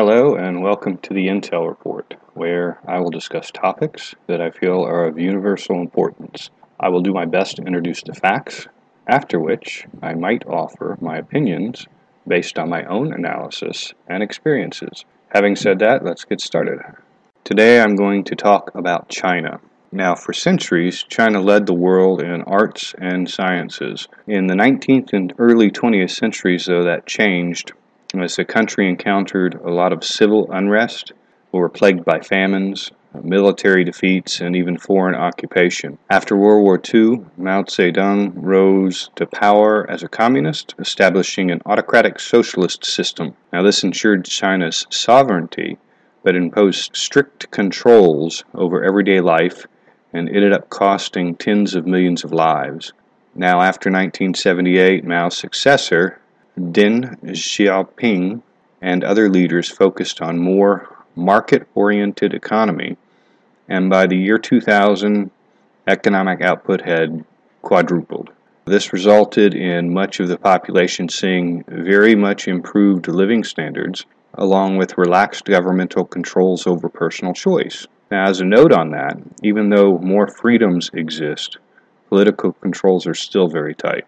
Hello, and welcome to the Intel Report, where I will discuss topics that I feel are of universal importance. I will do my best to introduce the facts, after which I might offer my opinions based on my own analysis and experiences. Having said that, let's get started. Today I'm going to talk about China. Now, for centuries, China led the world in arts and sciences. In the 19th and early 20th centuries, though, that changed as the country encountered a lot of civil unrest, were plagued by famines, military defeats, and even foreign occupation. After World War II, Mao Zedong rose to power as a communist, establishing an autocratic socialist system. Now, this ensured China's sovereignty, but imposed strict controls over everyday life and ended up costing tens of millions of lives. Now, after 1978, Mao's successor, Deng Xiaoping and other leaders focused on more market oriented economy, and by the year 2000, economic output had quadrupled. This resulted in much of the population seeing very much improved living standards, along with relaxed governmental controls over personal choice. Now, as a note on that, even though more freedoms exist, political controls are still very tight.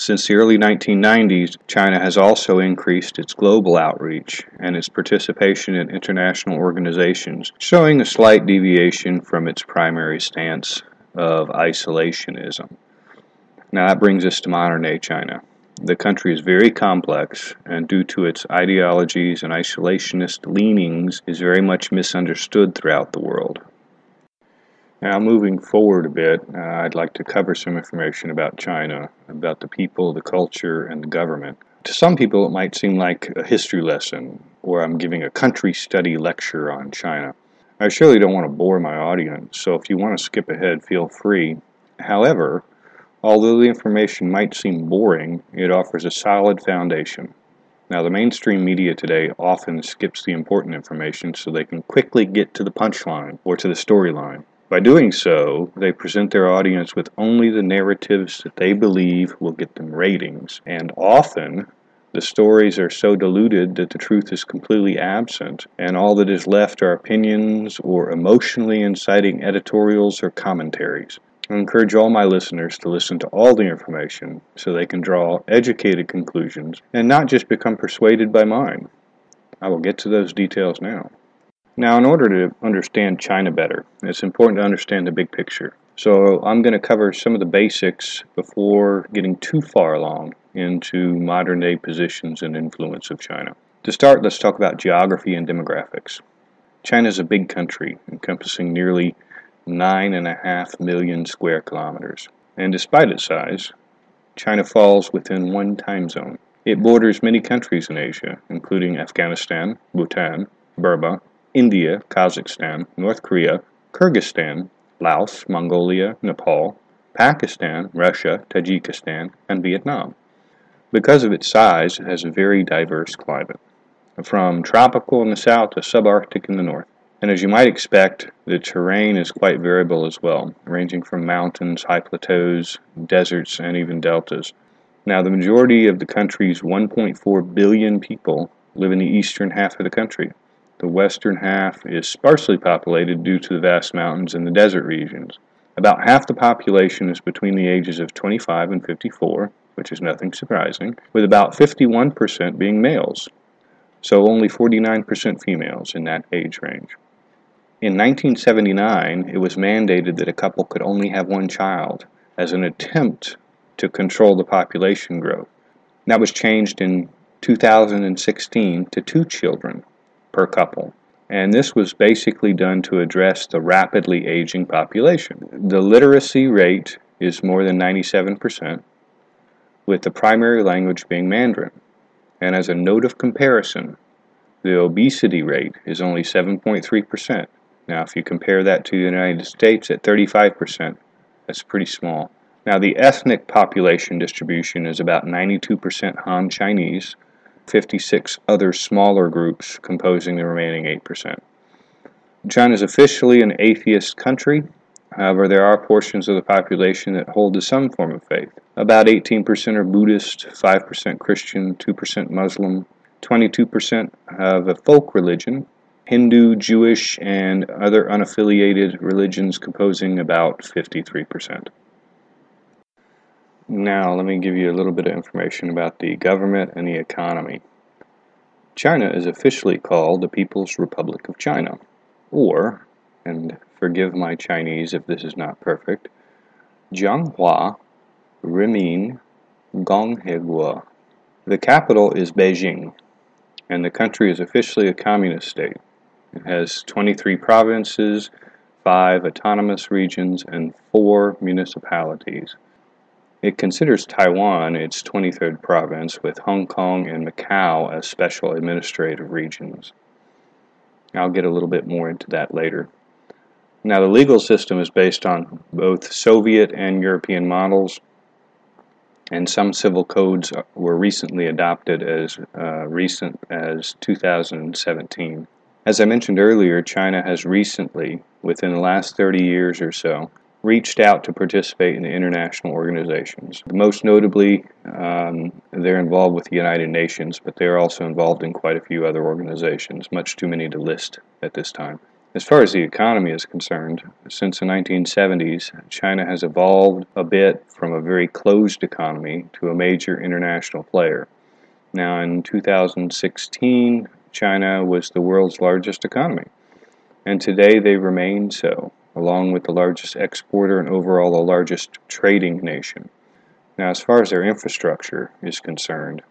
Since the early 1990s, China has also increased its global outreach and its participation in international organizations, showing a slight deviation from its primary stance of isolationism. Now that brings us to modern day China. The country is very complex, and due to its ideologies and isolationist leanings, is very much misunderstood throughout the world. Now, moving forward a bit, uh, I'd like to cover some information about China, about the people, the culture, and the government. To some people, it might seem like a history lesson, or I'm giving a country study lecture on China. I surely don't want to bore my audience, so if you want to skip ahead, feel free. However, although the information might seem boring, it offers a solid foundation. Now, the mainstream media today often skips the important information so they can quickly get to the punchline or to the storyline. By doing so, they present their audience with only the narratives that they believe will get them ratings, and often the stories are so diluted that the truth is completely absent, and all that is left are opinions or emotionally inciting editorials or commentaries. I encourage all my listeners to listen to all the information so they can draw educated conclusions and not just become persuaded by mine. I will get to those details now. Now, in order to understand China better, it's important to understand the big picture. So, I'm going to cover some of the basics before getting too far along into modern day positions and influence of China. To start, let's talk about geography and demographics. China is a big country encompassing nearly 9.5 million square kilometers. And despite its size, China falls within one time zone. It borders many countries in Asia, including Afghanistan, Bhutan, Burma, India, Kazakhstan, North Korea, Kyrgyzstan, Laos, Mongolia, Nepal, Pakistan, Russia, Tajikistan, and Vietnam. Because of its size, it has a very diverse climate, from tropical in the south to subarctic in the north. And as you might expect, the terrain is quite variable as well, ranging from mountains, high plateaus, deserts, and even deltas. Now, the majority of the country's 1.4 billion people live in the eastern half of the country, the western half is sparsely populated due to the vast mountains and the desert regions. About half the population is between the ages of 25 and 54, which is nothing surprising, with about 51% being males, so only 49% females in that age range. In 1979, it was mandated that a couple could only have one child as an attempt to control the population growth. That was changed in 2016 to two children per couple. And this was basically done to address the rapidly aging population. The literacy rate is more than 97%, with the primary language being Mandarin. And as a note of comparison, the obesity rate is only 7.3%. Now, if you compare that to the United States at 35%, that's pretty small. Now, the ethnic population distribution is about 92% Han Chinese, 56 other smaller groups composing the remaining 8%. China is officially an atheist country. However, there are portions of the population that hold to some form of faith. About 18% are Buddhist, 5% Christian, 2% Muslim, 22% have a folk religion, Hindu, Jewish, and other unaffiliated religions composing about 53%. Now, let me give you a little bit of information about the government and the economy. China is officially called the People's Republic of China, or, and forgive my Chinese if this is not perfect, Jianghua Rimin Gongheguo. The capital is Beijing, and the country is officially a communist state. It has 23 provinces, 5 autonomous regions, and 4 municipalities. It considers Taiwan its 23rd province, with Hong Kong and Macau as special administrative regions. I'll get a little bit more into that later. Now, the legal system is based on both Soviet and European models, and some civil codes were recently adopted as uh, recent as 2017. As I mentioned earlier, China has recently, within the last 30 years or so, reached out to participate in international organizations. Most notably, um, they're involved with the United Nations, but they're also involved in quite a few other organizations, much too many to list at this time. As far as the economy is concerned, since the 1970s, China has evolved a bit from a very closed economy to a major international player. Now, in 2016, China was the world's largest economy, and today they remain so along with the largest exporter and overall the largest trading nation. Now, as far as their infrastructure is concerned,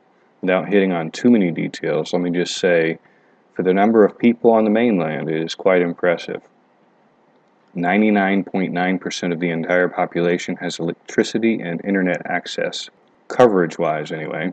without hitting on too many details, let me just say for the number of people on the mainland, it is quite impressive. 99.9% of the entire population has electricity and internet access, coverage wise anyway,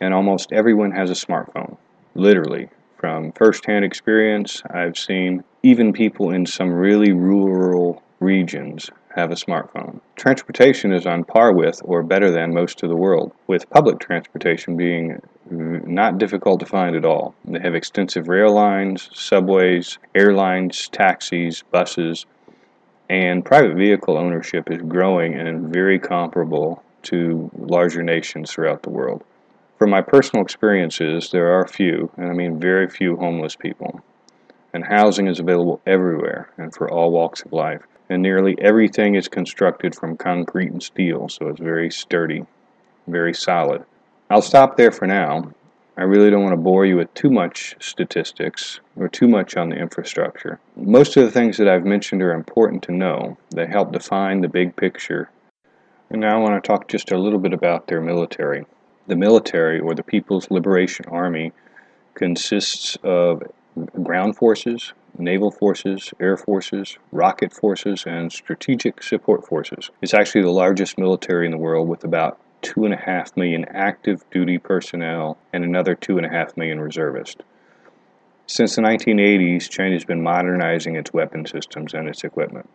and almost everyone has a smartphone. Literally, from firsthand experience, I've seen even people in some really rural regions have a smartphone. Transportation is on par with or better than most of the world, with public transportation being not difficult to find at all. They have extensive rail lines, subways, airlines, taxis, buses, and private vehicle ownership is growing and very comparable to larger nations throughout the world. From my personal experiences, there are few, and I mean very few, homeless people. And housing is available everywhere and for all walks of life. And nearly everything is constructed from concrete and steel, so it's very sturdy, very solid. I'll stop there for now. I really don't want to bore you with too much statistics or too much on the infrastructure. Most of the things that I've mentioned are important to know. They help define the big picture. And now I want to talk just a little bit about their military. The military, or the People's Liberation Army, consists of ground forces, naval forces, air forces, rocket forces, and strategic support forces. It's actually the largest military in the world with about two and a half million active duty personnel and another two and a half million reservists. Since the 1980s, China has been modernizing its weapon systems and its equipment.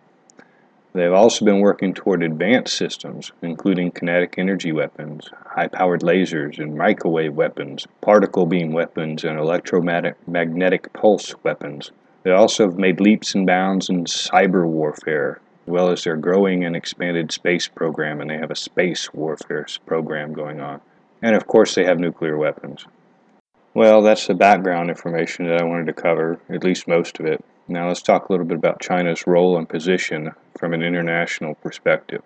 They've also been working toward advanced systems, including kinetic energy weapons, high powered lasers and microwave weapons, particle beam weapons, and electromagnetic pulse weapons. They also have made leaps and bounds in cyber warfare, as well as their growing and expanded space program, and they have a space warfare program going on. And of course, they have nuclear weapons. Well, that's the background information that I wanted to cover, at least most of it. Now let's talk a little bit about China's role and position from an international perspective.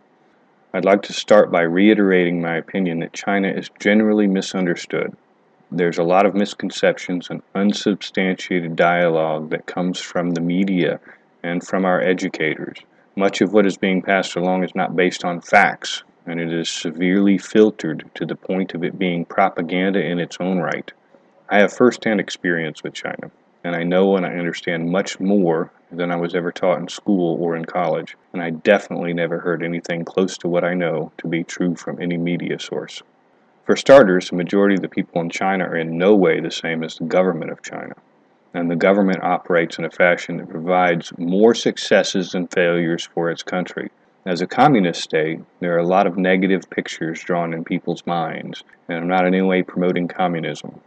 I'd like to start by reiterating my opinion that China is generally misunderstood. There's a lot of misconceptions and unsubstantiated dialogue that comes from the media and from our educators. Much of what is being passed along is not based on facts, and it is severely filtered to the point of it being propaganda in its own right. I have firsthand experience with China. And I know and I understand much more than I was ever taught in school or in college, and I definitely never heard anything close to what I know to be true from any media source. For starters, the majority of the people in China are in no way the same as the government of China, and the government operates in a fashion that provides more successes than failures for its country. As a communist state, there are a lot of negative pictures drawn in people's minds, and I'm not in any way promoting communism.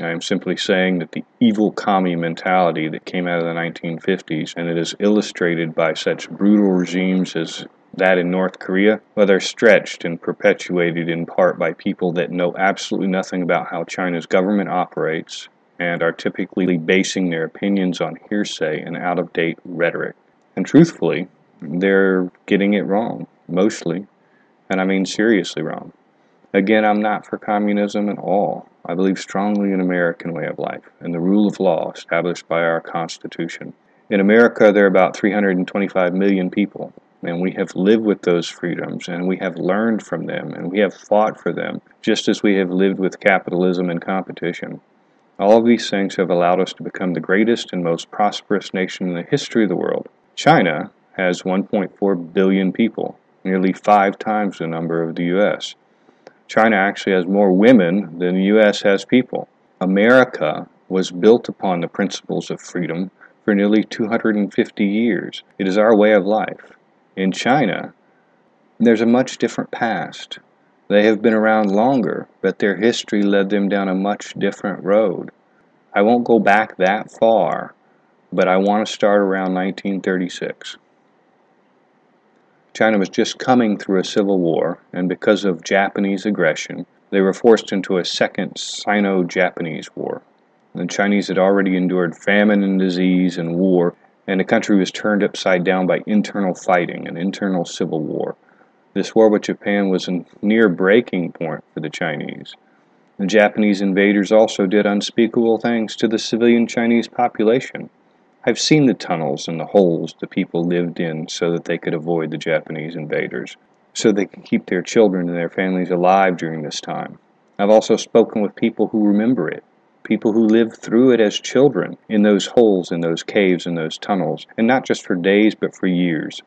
I am simply saying that the evil commie mentality that came out of the 1950s and it is illustrated by such brutal regimes as that in North Korea, whether stretched and perpetuated in part by people that know absolutely nothing about how China's government operates and are typically basing their opinions on hearsay and out of date rhetoric. And truthfully, they're getting it wrong, mostly, and I mean seriously wrong. Again, I'm not for communism at all. I believe strongly in American way of life and the rule of law established by our Constitution. In America, there are about 325 million people, and we have lived with those freedoms, and we have learned from them, and we have fought for them, just as we have lived with capitalism and competition. All of these things have allowed us to become the greatest and most prosperous nation in the history of the world. China has 1.4 billion people, nearly five times the number of the U.S. China actually has more women than the U.S. has people. America was built upon the principles of freedom for nearly 250 years. It is our way of life. In China, there's a much different past. They have been around longer, but their history led them down a much different road. I won't go back that far, but I want to start around 1936. China was just coming through a civil war, and because of Japanese aggression, they were forced into a second Sino Japanese war. The Chinese had already endured famine and disease and war, and the country was turned upside down by internal fighting and internal civil war. This war with Japan was a near breaking point for the Chinese. The Japanese invaders also did unspeakable things to the civilian Chinese population. I've seen the tunnels and the holes the people lived in so that they could avoid the Japanese invaders, so they could keep their children and their families alive during this time. I've also spoken with people who remember it, people who lived through it as children in those holes, in those caves, in those tunnels, and not just for days but for years.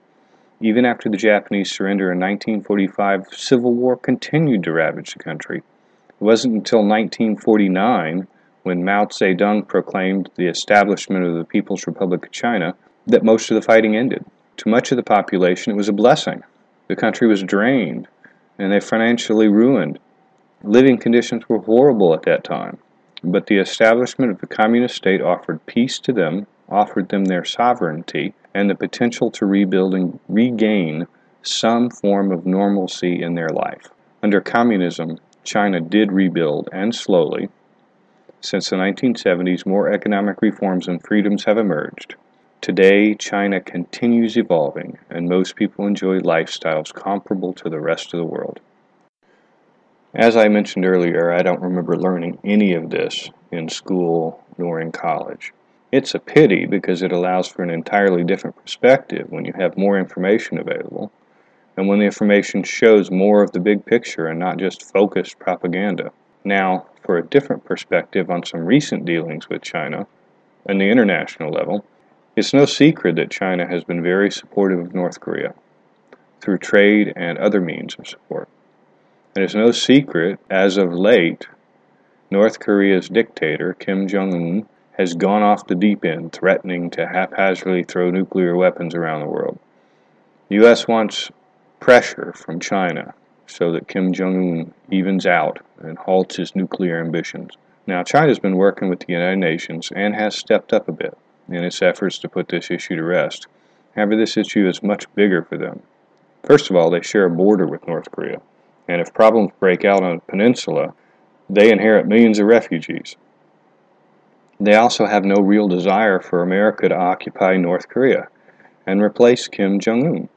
Even after the Japanese surrender in 1945, civil war continued to ravage the country. It wasn't until 1949 when Mao Zedong proclaimed the establishment of the People's Republic of China, that most of the fighting ended. To much of the population, it was a blessing. The country was drained, and they financially ruined. Living conditions were horrible at that time, but the establishment of the communist state offered peace to them, offered them their sovereignty, and the potential to rebuild and regain some form of normalcy in their life. Under communism, China did rebuild, and slowly, since the 1970s, more economic reforms and freedoms have emerged. Today, China continues evolving, and most people enjoy lifestyles comparable to the rest of the world. As I mentioned earlier, I don't remember learning any of this in school nor in college. It's a pity because it allows for an entirely different perspective when you have more information available, and when the information shows more of the big picture and not just focused propaganda. Now, for a different perspective on some recent dealings with China and the international level, it's no secret that China has been very supportive of North Korea through trade and other means of support. And it's no secret, as of late, North Korea's dictator, Kim Jong un, has gone off the deep end, threatening to haphazardly throw nuclear weapons around the world. The U.S. wants pressure from China so that Kim Jong un evens out and halts his nuclear ambitions. Now, China's been working with the United Nations and has stepped up a bit in its efforts to put this issue to rest. However, this issue is much bigger for them. First of all, they share a border with North Korea, and if problems break out on the peninsula, they inherit millions of refugees. They also have no real desire for America to occupy North Korea and replace Kim Jong un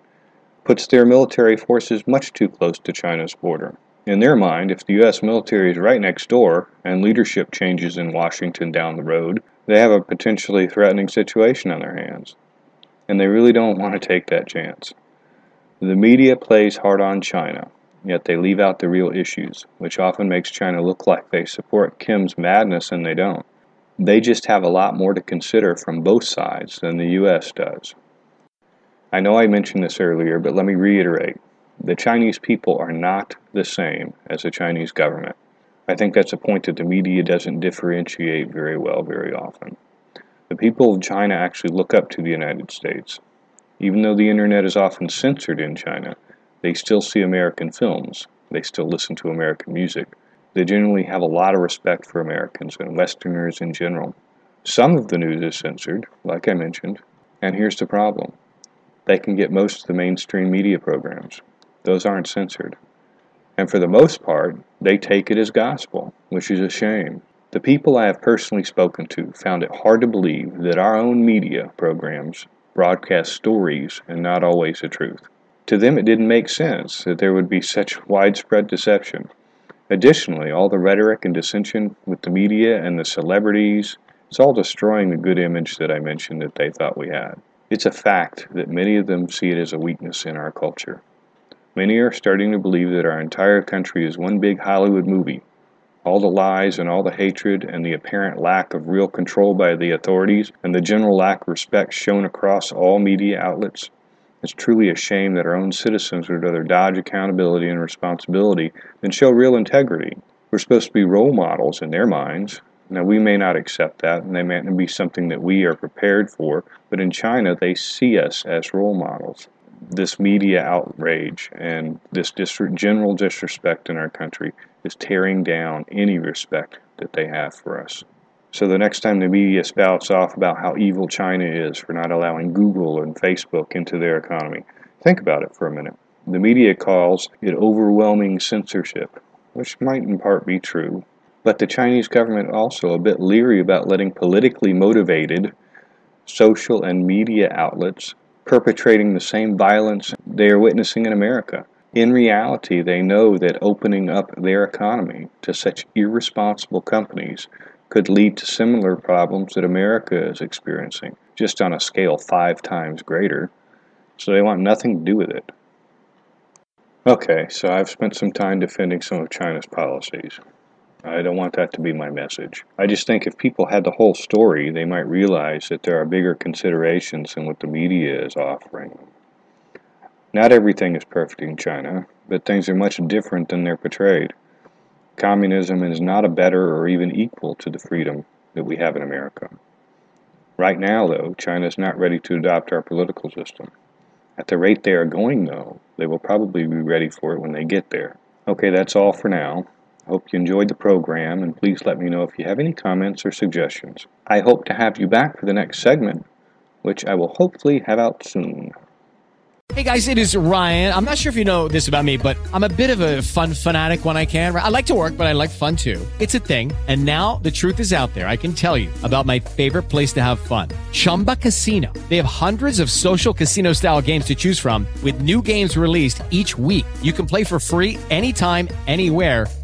puts their military forces much too close to China's border. In their mind, if the U.S. military is right next door and leadership changes in Washington down the road, they have a potentially threatening situation on their hands. And they really don't want to take that chance. The media plays hard on China, yet they leave out the real issues, which often makes China look like they support Kim's madness and they don't. They just have a lot more to consider from both sides than the US does. I know I mentioned this earlier, but let me reiterate. The Chinese people are not the same as the Chinese government. I think that's a point that the media doesn't differentiate very well very often. The people of China actually look up to the United States. Even though the internet is often censored in China, they still see American films. They still listen to American music. They generally have a lot of respect for Americans and Westerners in general. Some of the news is censored, like I mentioned, and here's the problem they can get most of the mainstream media programs. Those aren't censored. And for the most part, they take it as gospel, which is a shame. The people I have personally spoken to found it hard to believe that our own media programs broadcast stories and not always the truth. To them, it didn't make sense that there would be such widespread deception. Additionally, all the rhetoric and dissension with the media and the celebrities, it's all destroying the good image that I mentioned that they thought we had. It's a fact that many of them see it as a weakness in our culture. Many are starting to believe that our entire country is one big Hollywood movie. All the lies and all the hatred and the apparent lack of real control by the authorities and the general lack of respect shown across all media outlets. It's truly a shame that our own citizens would rather dodge accountability and responsibility than show real integrity. We're supposed to be role models in their minds, now, we may not accept that, and they may not be something that we are prepared for, but in China, they see us as role models. This media outrage and this general disrespect in our country is tearing down any respect that they have for us. So, the next time the media spouts off about how evil China is for not allowing Google and Facebook into their economy, think about it for a minute. The media calls it overwhelming censorship, which might in part be true, but the Chinese government also a bit leery about letting politically motivated social and media outlets perpetrating the same violence they are witnessing in America. In reality, they know that opening up their economy to such irresponsible companies could lead to similar problems that America is experiencing, just on a scale five times greater. So they want nothing to do with it. Okay, so I've spent some time defending some of China's policies. I don't want that to be my message. I just think if people had the whole story, they might realize that there are bigger considerations than what the media is offering. Not everything is perfect in China, but things are much different than they're portrayed. Communism is not a better or even equal to the freedom that we have in America. Right now, though, China is not ready to adopt our political system. At the rate they are going, though, they will probably be ready for it when they get there. Okay, that's all for now. Hope you enjoyed the program, and please let me know if you have any comments or suggestions. I hope to have you back for the next segment, which I will hopefully have out soon. Hey guys, it is Ryan. I'm not sure if you know this about me, but I'm a bit of a fun fanatic when I can. I like to work, but I like fun too. It's a thing. And now the truth is out there. I can tell you about my favorite place to have fun Chumba Casino. They have hundreds of social casino style games to choose from, with new games released each week. You can play for free anytime, anywhere